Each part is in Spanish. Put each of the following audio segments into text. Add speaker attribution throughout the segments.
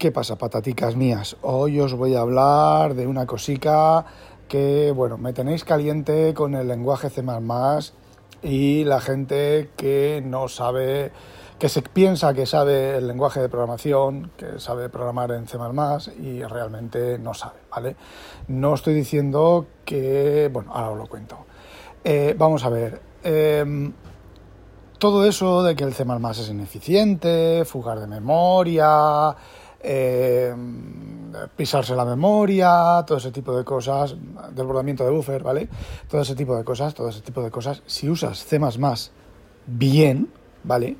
Speaker 1: ¿Qué pasa, pataticas mías? Hoy os voy a hablar de una cosica que, bueno, me tenéis caliente con el lenguaje C++ y la gente que no sabe, que se piensa que sabe el lenguaje de programación, que sabe programar en C++ y realmente no sabe, ¿vale? No estoy diciendo que, bueno, ahora os lo cuento. Eh, vamos a ver. Em, todo eso de que el C++ es ineficiente, fugar de memoria, eh, pisarse la memoria, todo ese tipo de cosas, desbordamiento de buffer, ¿vale? Todo ese tipo de cosas, todo ese tipo de cosas. Si usas C bien, ¿vale?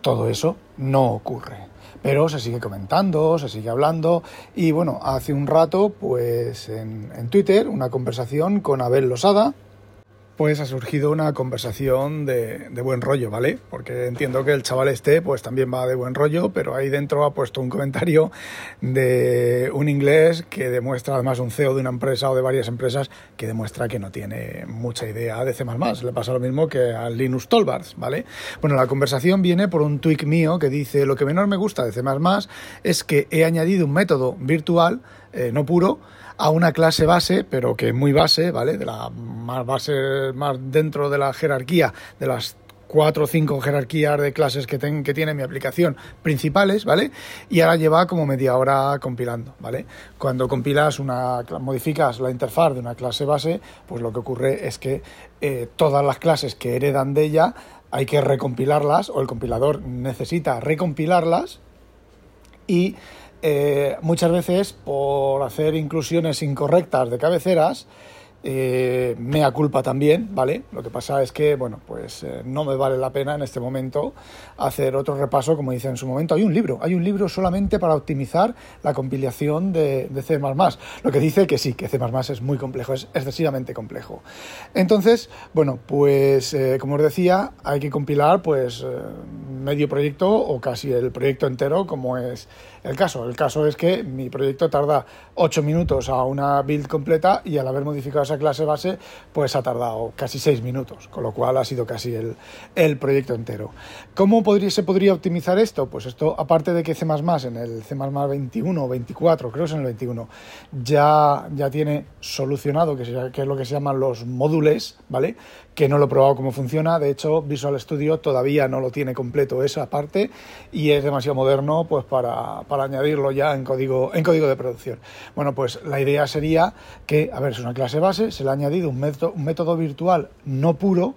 Speaker 1: Todo eso no ocurre. Pero se sigue comentando, se sigue hablando. Y bueno, hace un rato, pues en, en Twitter, una conversación con Abel Losada, pues ha surgido una conversación de, buen rollo, ¿vale? Porque entiendo que el chaval este pues también va de buen rollo, pero ahí dentro ha puesto un comentario de un inglés que demuestra, además un CEO de una empresa o de varias empresas, que demuestra que no tiene mucha idea de C++. Le pasa lo mismo que a Linus Tolbars, ¿vale? Bueno, la conversación viene por un tweet mío que dice, lo que menos me gusta de C++ es que he añadido un método virtual, eh, no puro, a una clase base, pero que muy base, ¿vale? De la más base, más dentro de la jerarquía de las cuatro o cinco jerarquías de clases que, que tiene mi aplicación principales, ¿vale? Y ahora lleva como media hora compilando, ¿vale? Cuando compilas una, modificas la interfaz de una clase base, pues lo que ocurre es que eh, todas las clases que heredan de ella hay que recompilarlas o el compilador necesita recompilarlas y eh, muchas veces por hacer inclusiones incorrectas de cabeceras, eh, mea culpa también, ¿vale? Lo que pasa es que, bueno, pues eh, no me vale la pena en este momento hacer otro repaso, como dice en su momento. Hay un libro, hay un libro solamente para optimizar la compilación de, de C++, lo que dice que sí, que C++ es muy complejo, es excesivamente complejo. Entonces, bueno, pues como os decía, hay que compilar pues medio proyecto o casi el proyecto entero, como es el caso. El caso es que mi proyecto tarda 8 minutos a una build completa y al haber modificado esa clase base, pues ha tardado casi 6 minutos, con lo cual ha sido casi el, el proyecto entero. ¿Cómo se podría optimizar esto? Pues esto, aparte de que C++ en el C++ 21 o 24, creo que es en el 21, ya, ya tiene solucionado, que, que es lo que se llaman los módulos, ¿vale? Que no lo he probado cómo funciona, de hecho Visual Studio todavía no lo tiene completo esa parte y es demasiado moderno pues para, para añadirlo ya en código, en código de producción. Bueno, pues la idea sería que, a ver, es una clase base, se le ha añadido un método, un método virtual no puro,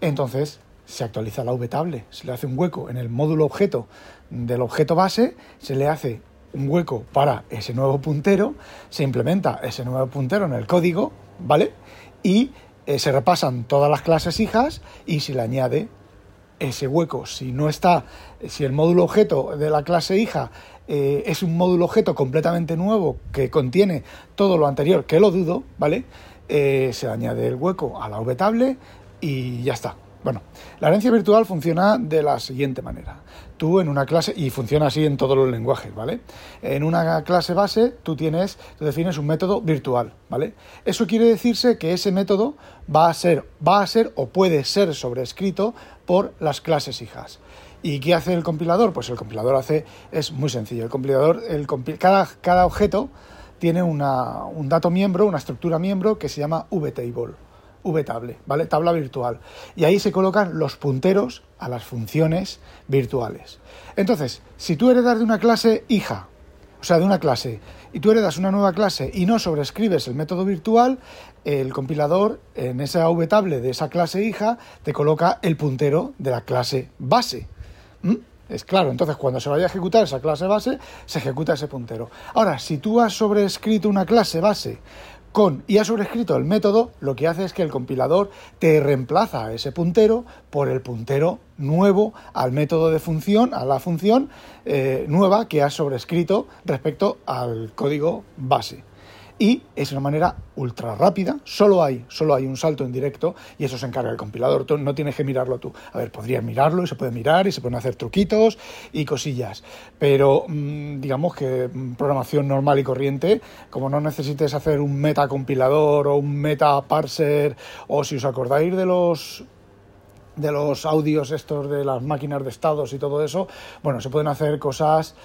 Speaker 1: entonces se actualiza la vtable, se le hace un hueco en el módulo objeto del objeto base, se le hace un hueco para ese nuevo puntero, se implementa ese nuevo puntero en el código, ¿vale? Y eh, se repasan todas las clases hijas y se le añade ese hueco, si no está, si el módulo objeto de la clase hija eh, es un módulo objeto completamente nuevo que contiene todo lo anterior, que lo dudo, ¿vale? Eh, se añade el hueco a la vtable y ya está. Bueno, la herencia virtual funciona de la siguiente manera. Tú en una clase, y funciona así en todos los lenguajes, ¿vale? En una clase base tú tienes, tú defines un método virtual, ¿vale? Eso quiere decirse que ese método va a ser, va a ser o puede ser sobrescrito por las clases hijas. ¿Y qué hace el compilador? Pues el compilador hace, es muy sencillo. El compilador, el cada, objeto tiene una, un dato miembro, una estructura miembro que se llama vtable. VTable, ¿vale? Tabla virtual. Y ahí se colocan los punteros a las funciones virtuales. Entonces, si tú heredas de una clase hija, o sea, de una clase, y tú heredas una nueva clase y no sobrescribes el método virtual, el compilador en esa VTable de esa clase hija te coloca el puntero de la clase base. ¿Mm? Es claro, entonces cuando se vaya a ejecutar esa clase base, se ejecuta ese puntero. Ahora, si tú has sobrescrito una clase base con IA sobrescrito el método, lo que hace es que el compilador te reemplaza ese puntero por el puntero nuevo al método de función, a la función eh, nueva que has sobrescrito respecto al código base y es una manera ultra rápida, solo hay, solo hay un salto en directo y eso se encarga el compilador, tú no tienes que mirarlo tú. A ver, podrías mirarlo y se puede mirar y se pueden hacer truquitos y cosillas, pero mm, digamos que mm, programación normal y corriente, como no necesites hacer un metacompilador o un meta parser o si os acordáis de los de los audios estos de las máquinas de estados y todo eso, bueno, se pueden hacer cosas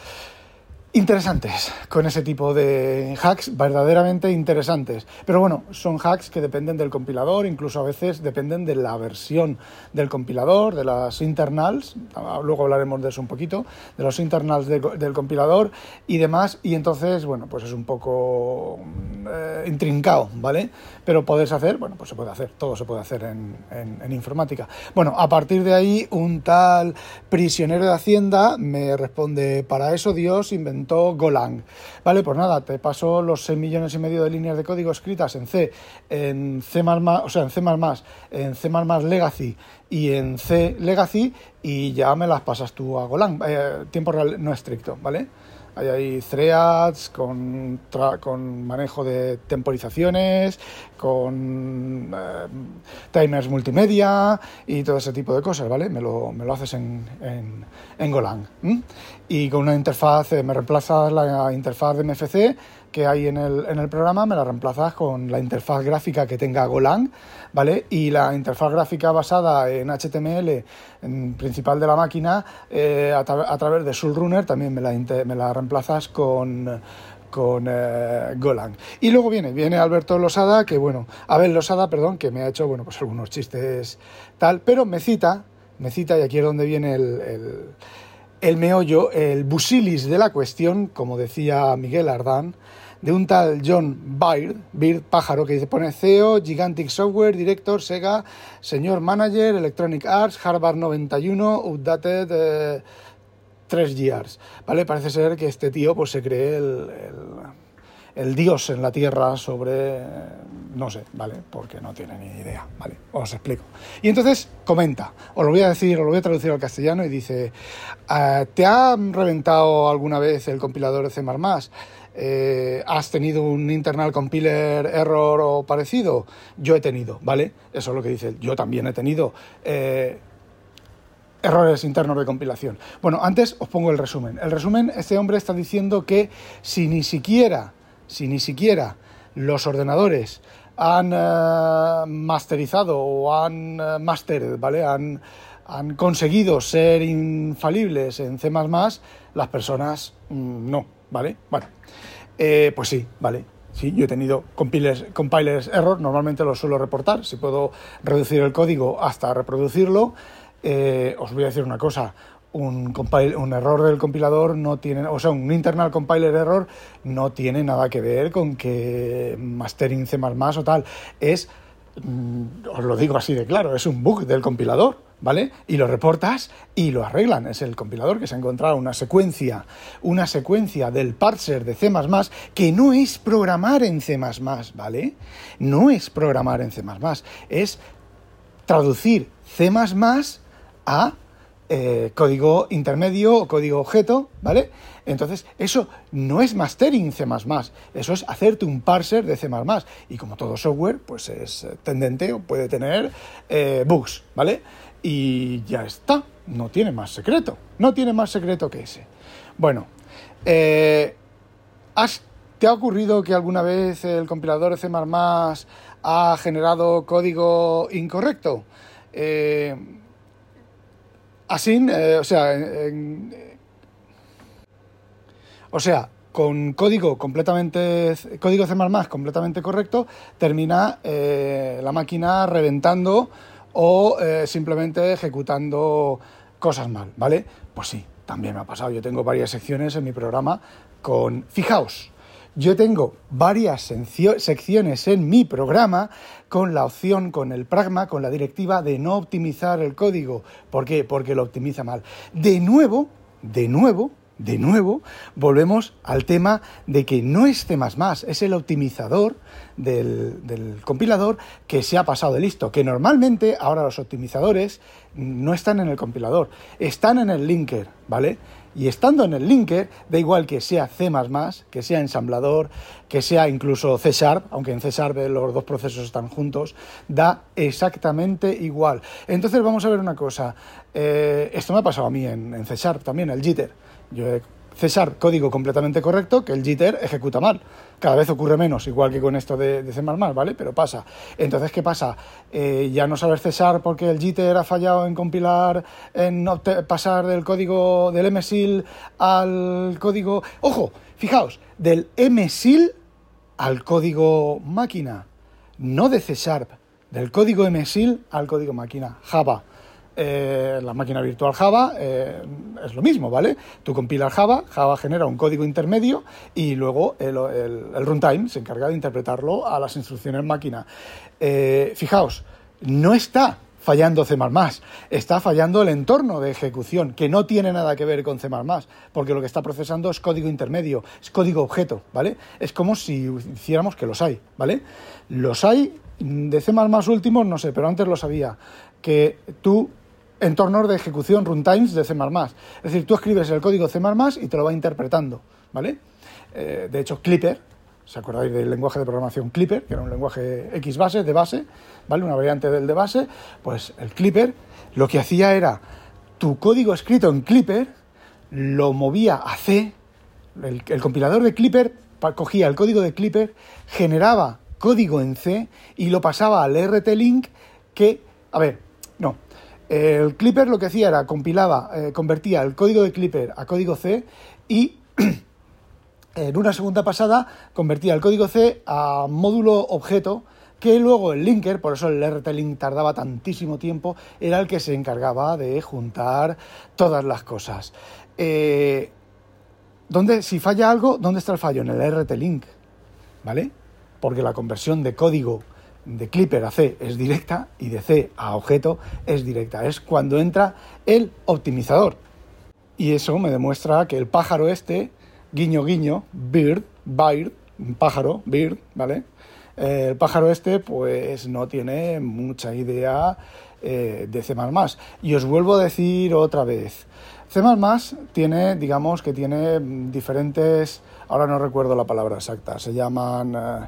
Speaker 1: interesantes con ese tipo de hacks, verdaderamente interesantes. Pero bueno, son hacks que dependen del compilador, incluso a veces dependen de la versión del compilador, de las internals, luego hablaremos de eso un poquito, de los internals del compilador y demás, y entonces, bueno, pues es un poco eh, intrincado, ¿vale? Pero podés hacer, bueno, pues se puede hacer, todo se puede hacer en, en informática. Bueno, a partir de ahí, un tal prisionero de Hacienda me responde, para eso Dios inventó Golang. Vale, pues nada, te paso los 6 millones y medio de líneas de código escritas en C, en C++, o sea, en C++, en C++ Legacy y en C Legacy y ya me las pasas tú a Golang. Eh, tiempo real no estricto, ¿vale? Hay ahí threads con, con manejo de temporizaciones, con eh, timers multimedia y todo ese tipo de cosas, ¿vale? Me lo, me lo haces en, en, en Golang. Y con una interfaz, eh, me reemplazas la interfaz de MFC que hay en el, en el programa, me la reemplazas con la interfaz gráfica que tenga Golang, ¿vale? Y la interfaz gráfica basada en HTML en principal de la máquina, eh, a, través de Sulrunner, también me la, me la reemplazas con con eh, Golang. Y luego viene, viene Alberto Losada, que bueno, Abel Losada, perdón, que me ha hecho, bueno, pues algunos chistes tal, pero me cita, me cita, y aquí es donde viene el, el, el meollo, el busilis de la cuestión, como decía Miguel Ardán, de un tal John Beard Pájaro, que dice, pone CEO, Gigantic Software, Director, Sega, Señor Manager, Electronic Arts, Harvard 91, Updated eh, 3 years. ¿Vale? Parece ser que este tío pues se cree el, el, dios en la tierra sobre... no sé, ¿vale? Porque no tiene ni idea, ¿vale? Os explico. Y entonces comenta, os lo voy a decir, os lo voy a traducir al castellano y dice, ah, ¿te ha reventado alguna vez el compilador de C++? Eh, ¿Has tenido un internal compiler error o parecido? Yo he tenido, ¿vale? Eso es lo que dice. Yo también he tenido eh, errores internos de compilación. Bueno, antes os pongo el resumen. El resumen, este hombre está diciendo que si ni siquiera, si ni siquiera los ordenadores han eh, masterizado o han mastered, ¿vale? Han, han conseguido ser infalibles en C++, las personas mm, no, ¿vale? Bueno, eh, pues sí, vale. Sí, yo he tenido compilers, compilers error, normalmente los suelo reportar. Si puedo reducir el código hasta reproducirlo, eh, os voy a decir una cosa. Un, un, error del compilador no tiene, o sea, un internal compiler error no tiene nada que ver con que mastering C++ o tal. Es, mm, os lo digo así de claro, es un bug del compilador. ¿Vale? Y lo reportas y lo arreglan. Es el compilador que se ha encontrado una secuencia, una secuencia del parser de C++ que no es programar en C++, ¿vale? No es programar en C++, es traducir C++ a eh, código intermedio o código objeto, ¿vale? Entonces, eso no es mastering C++, eso es hacerte un parser de C++. Y como todo software, pues es tendente o puede tener eh, bugs, ¿vale? Y ya está. No tiene más secreto. No tiene más secreto que ese. Bueno, eh, ¿te ha ocurrido que alguna vez el compilador C++ ha generado código incorrecto? Eh, así, eh, o sea, o sea, con código completamente código C++ completamente correcto, termina la máquina reventando o eh, simplemente ejecutando cosas mal, ¿vale? Pues sí, también me ha pasado. Yo tengo varias secciones en mi programa con... Fijaos, yo tengo varias secciones en mi programa con la opción, con el pragma, con la directiva de no optimizar el código. ¿Por qué? Porque lo optimiza mal. De nuevo, de nuevo, de nuevo, volvemos al tema de que no es C++, es el optimizador del, compilador que se ha pasado de listo, que normalmente ahora los optimizadores no están en el compilador, están en el linker, ¿vale? Y estando en el linker, da igual que sea C++, que sea ensamblador, que sea incluso C Sharp, aunque en C Sharp los dos procesos están juntos, da exactamente igual. Entonces vamos a ver una cosa. Eh, esto me ha pasado a mí en, en C Sharp también, el jitter. Yo he César, código completamente correcto, que el jitter ejecuta mal. Cada vez ocurre menos, igual que con esto de, de C++, ¿vale? Pero pasa. Entonces, ¿qué pasa? Eh, ya no sabes César porque el jitter ha fallado en compilar, en pasar del código del MSIL al código... ¡Ojo! Fijaos, del MSIL al código máquina, no de C del código MSIL al código máquina, Java. Eh, la máquina virtual Java eh, es lo mismo, ¿vale? Tú compilas Java, Java genera un código intermedio y luego el, runtime se encarga de interpretarlo a las instrucciones máquina. Eh, fijaos, no está fallando C++, está fallando el entorno de ejecución, que no tiene nada que ver con C++, porque lo que está procesando es código intermedio, es código objeto, ¿vale? Es como si hiciéramos que los hay, ¿vale? Los hay de C++ últimos, no sé, pero antes lo sabía, que tú entornos de ejecución runtimes de C++. Es decir, tú escribes el código C++ y te lo va interpretando, ¿vale? Eh, de hecho, Clipper, ¿se acordáis del lenguaje de programación Clipper? Que era un lenguaje X base, de base, ¿vale? Una variante del de base. Pues el Clipper lo que hacía era tu código escrito en Clipper lo movía a C, el, el compilador de Clipper cogía el código de Clipper, generaba código en C y lo pasaba al RT-Link que, a ver, no, el Clipper lo que hacía era compilaba, eh, convertía el código de Clipper a código C y en una segunda pasada convertía el código C a módulo objeto que luego el linker, por eso el RT-Link tardaba tantísimo tiempo, era el que se encargaba de juntar todas las cosas. Eh, si falla algo, ¿dónde está el fallo? En el RT-Link, ¿vale? Porque la conversión de código de Clipper a C es directa y de C a objeto es directa. Es cuando entra el optimizador. Y eso me demuestra que el pájaro este, guiño guiño, bird, bird, pájaro, bird, ¿vale? Eh, el pájaro este pues no tiene mucha idea eh, de C++. Y os vuelvo a decir otra vez, C++ tiene, digamos que tiene diferentes, ahora no recuerdo la palabra exacta, se llaman... Eh,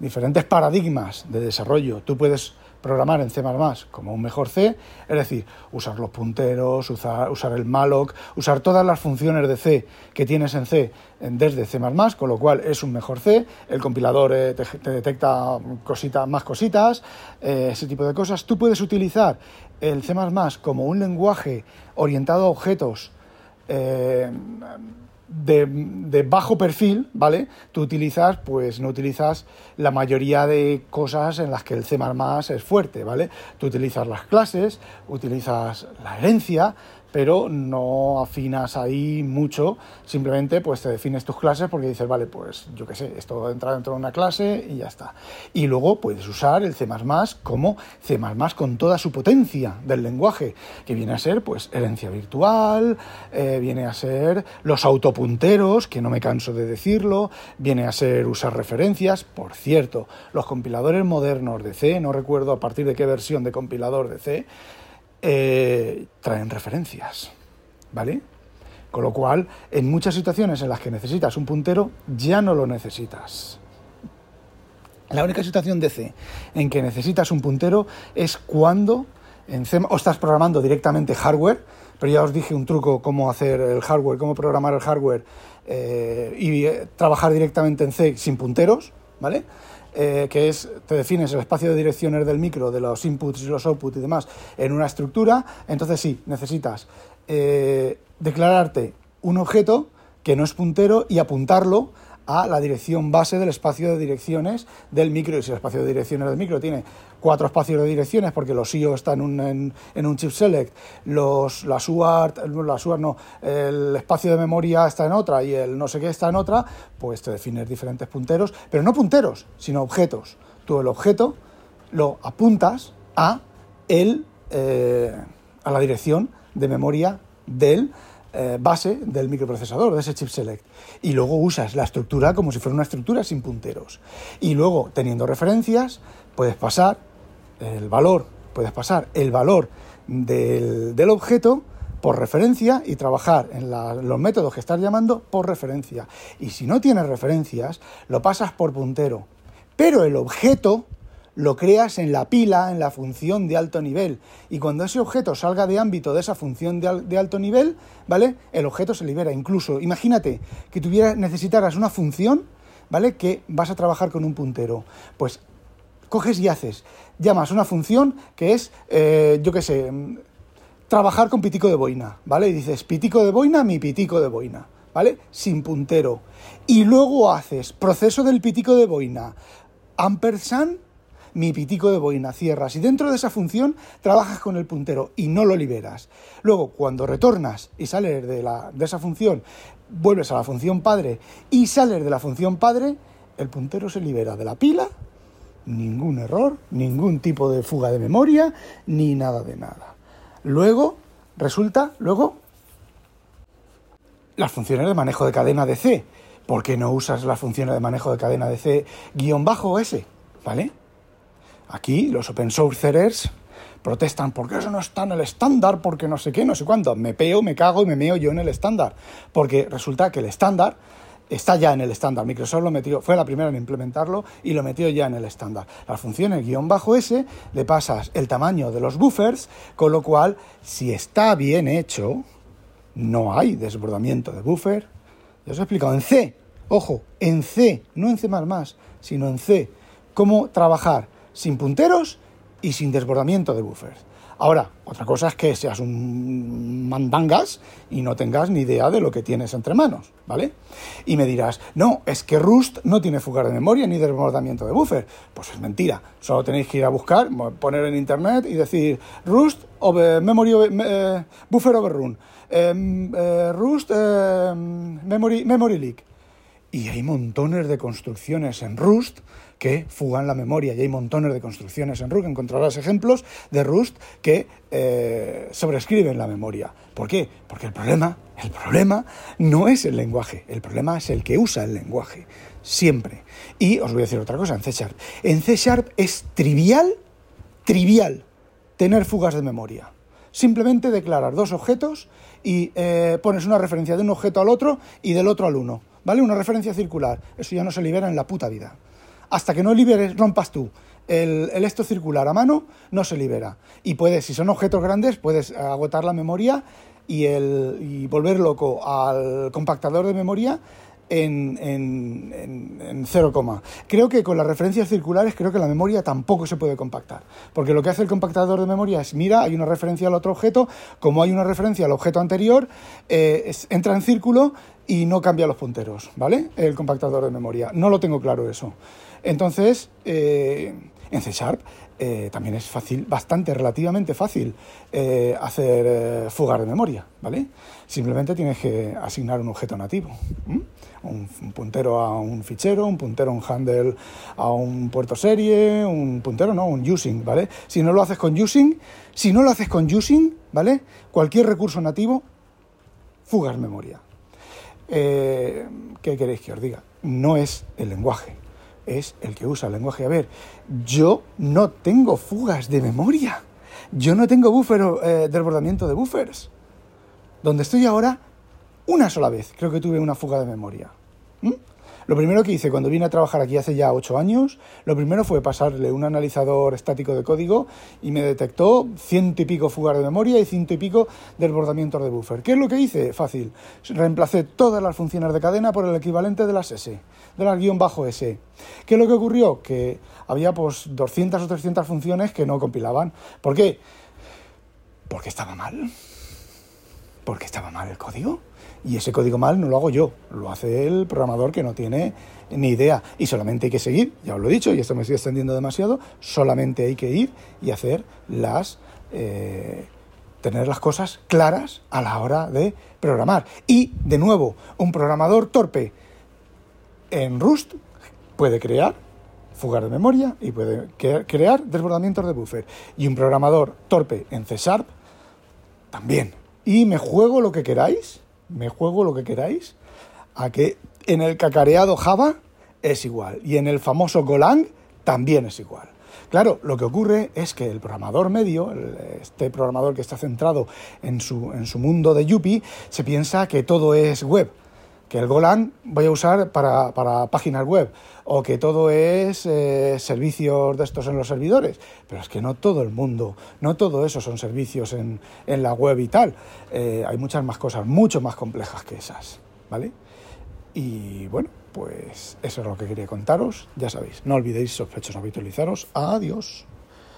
Speaker 1: diferentes paradigmas de desarrollo. Tú puedes programar en C++ como un mejor C, es decir, usar los punteros, usar, el malloc, usar todas las funciones de C que tienes en C desde C++, con lo cual es un mejor C, el compilador eh, te, detecta cosita, más cositas, eh, ese tipo de cosas. Tú puedes utilizar el C++ como un lenguaje orientado a objetos eh, de, bajo perfil, ¿vale? Tú utilizas, pues no utilizas la mayoría de cosas en las que el C++ es fuerte, ¿vale? Tú utilizas las clases, utilizas la herencia, pero no afinas ahí mucho, simplemente pues te defines tus clases porque dices, vale, pues yo qué sé, esto entra dentro de una clase y ya está. Y luego puedes usar el C++ como C++ con toda su potencia del lenguaje, que viene a ser pues herencia virtual, eh, viene a ser los autopunteros, que no me canso de decirlo, viene a ser usar referencias, por cierto, los compiladores modernos de C, no recuerdo a partir de qué versión de compilador de C, eh, traen referencias, ¿vale? Con lo cual, en muchas situaciones en las que necesitas un puntero, ya no lo necesitas. La única situación de C en que necesitas un puntero es cuando en C o estás programando directamente hardware, pero ya os dije un truco cómo hacer el hardware, cómo programar el hardware eh, y eh, trabajar directamente en C sin punteros, ¿vale? Eh, que es, te defines el espacio de direcciones del micro, de los inputs y los outputs y demás, en una estructura, entonces sí, necesitas eh, declararte un objeto que no es puntero y apuntarlo a la dirección base del espacio de direcciones del micro. Y si el espacio de direcciones del micro tiene cuatro espacios de direcciones, porque los IO están en un, en, un chip select, los, las UART, las UART no, el espacio de memoria está en otra y el no sé qué está en otra, pues te defines diferentes punteros, pero no punteros, sino objetos. Tú el objeto lo apuntas a, el, eh, a la dirección de memoria del eh, base del microprocesador, de ese chip select. Y luego usas la estructura como si fuera una estructura sin punteros. Y luego, teniendo referencias, puedes pasar el valor, puedes pasar el valor del, del objeto por referencia y trabajar en los métodos que estás llamando por referencia. Y si no tienes referencias, lo pasas por puntero. Pero el objeto lo creas en la pila, en la función de alto nivel. Y cuando ese objeto salga de ámbito de esa función de, alto nivel, ¿vale? El objeto se libera. Incluso, imagínate que tuvieras, necesitaras una función, ¿vale? Que vas a trabajar con un puntero. Pues coges y haces. Llamas una función que es, eh, yo qué sé, trabajar con pitico de boina, ¿vale? Y dices, pitico de boina, mi pitico de boina, ¿vale? Sin puntero. Y luego haces proceso del pitico de boina, ampersand, mi pitico de boina, cierras. Y dentro de esa función trabajas con el puntero y no lo liberas. Luego, cuando retornas y sales de, la, de esa función, vuelves a la función padre y sales de la función padre, el puntero se libera de la pila ningún error, ningún tipo de fuga de memoria, ni nada de nada. Luego, resulta, luego, las funciones de manejo de cadena de C. ¿Por qué no usas las funciones de manejo de cadena de C guion bajo S? ¿Vale? Aquí los open sourcerers protestan porque eso no está en el estándar, porque no sé qué, no sé cuánto. Me peo, me cago y me meo yo en el estándar. Porque resulta que el estándar está ya en el estándar. Microsoft lo metió, fue la primera en implementarlo y lo metió ya en el estándar. Las funciones guion bajo S le pasas el tamaño de los buffers, con lo cual, si está bien hecho, no hay desbordamiento de buffer. Ya os he explicado en C, ojo, en C, no en C, sino en C, cómo trabajar sin punteros y sin desbordamiento de buffers. Ahora, otra cosa es que seas un mandangas y no tengas ni idea de lo que tienes entre manos, ¿vale? Y me dirás, no, es que Rust no tiene fuga de memoria ni desbordamiento de buffer. Pues es mentira. Solo tenéis que ir a buscar, poner en internet y decir Rust over memory eh, buffer overrun, em, eh, Rust em, memory, memory leak. Y hay montones de construcciones en Rust que fugan la memoria. Y hay montones de construcciones en Rust, encontrarás ejemplos de Rust que eh, sobrescriben la memoria. ¿Por qué? Porque el problema, el problema no es el lenguaje, el problema es el que usa el lenguaje, siempre. Y os voy a decir otra cosa en C Sharp. En C Sharp es trivial, trivial, tener fugas de memoria. Simplemente declarar dos objetos y eh, pones una referencia de un objeto al otro y del otro al uno. ¿Vale? Una referencia circular. Eso ya no se libera en la puta vida hasta que no liberes, rompas tú el, esto circular a mano, no se libera. Y puedes, si son objetos grandes, puedes agotar la memoria y, el, y volver loco al compactador de memoria en, en, en, 0, creo que con las referencias circulares creo que la memoria tampoco se puede compactar, porque lo que hace el compactador de memoria es, mira, hay una referencia al otro objeto, como hay una referencia al objeto anterior, eh, entra en círculo y no cambia los punteros, ¿vale? El compactador de memoria. No lo tengo claro eso. Entonces, eh, en C Sharp eh, también es fácil, bastante, relativamente fácil eh, hacer fugar de memoria, ¿vale? Simplemente tienes que asignar un objeto nativo, un, puntero a un fichero, un puntero a un handle a un puerto serie, un puntero, no, un using, ¿vale? Si no lo haces con using, si no lo haces con using, ¿vale? Cualquier recurso nativo, fugar memoria. ¿Qué queréis que os diga? No es el lenguaje es el que usa el lenguaje. A ver, yo no tengo fugas de memoria. Yo no tengo buffer, eh, desbordamiento de buffers. Donde estoy ahora, una sola vez creo que tuve una fuga de memoria. ¿Mm? Lo primero que hice cuando vine a trabajar aquí hace ya ocho años, lo primero fue pasarle un analizador estático de código y me detectó ciento y pico fugas de memoria y ciento y pico desbordamientos de buffer. ¿Qué es lo que hice? Fácil. Reemplacé todas las funciones de cadena por el equivalente de las S, de las guion bajo S. ¿Qué es lo que ocurrió? Que había pues 200 o 300 funciones que no compilaban. ¿Por qué? Porque estaba mal. Porque estaba mal el código. Y ese código mal no lo hago yo, lo hace el programador que no tiene ni idea. Y solamente hay que seguir, ya os lo he dicho, y esto me estoy extendiendo demasiado, solamente hay que ir y hacer las... Eh, tener las cosas claras a la hora de programar. Y, de nuevo, un programador torpe en Rust puede crear fugar de memoria y puede crear desbordamientos de buffer. Y un programador torpe en C Sharp también. Y me juego lo que queráis me juego lo que queráis a que en el cacareado Java es igual y en el famoso Golang también es igual. Claro, lo que ocurre es que el programador medio, este programador que está centrado en su, en su mundo de Yuppie, se piensa que todo es web, que el Golang voy a usar para, páginas web o que todo es eh, servicios de estos en los servidores. Pero es que no todo el mundo, no todo eso son servicios en, la web y tal. Eh, hay muchas más cosas, mucho más complejas que esas, ¿vale? Y bueno, pues eso es lo que quería contaros. Ya sabéis, no olvidéis sospechosos habitualizaros. Adiós.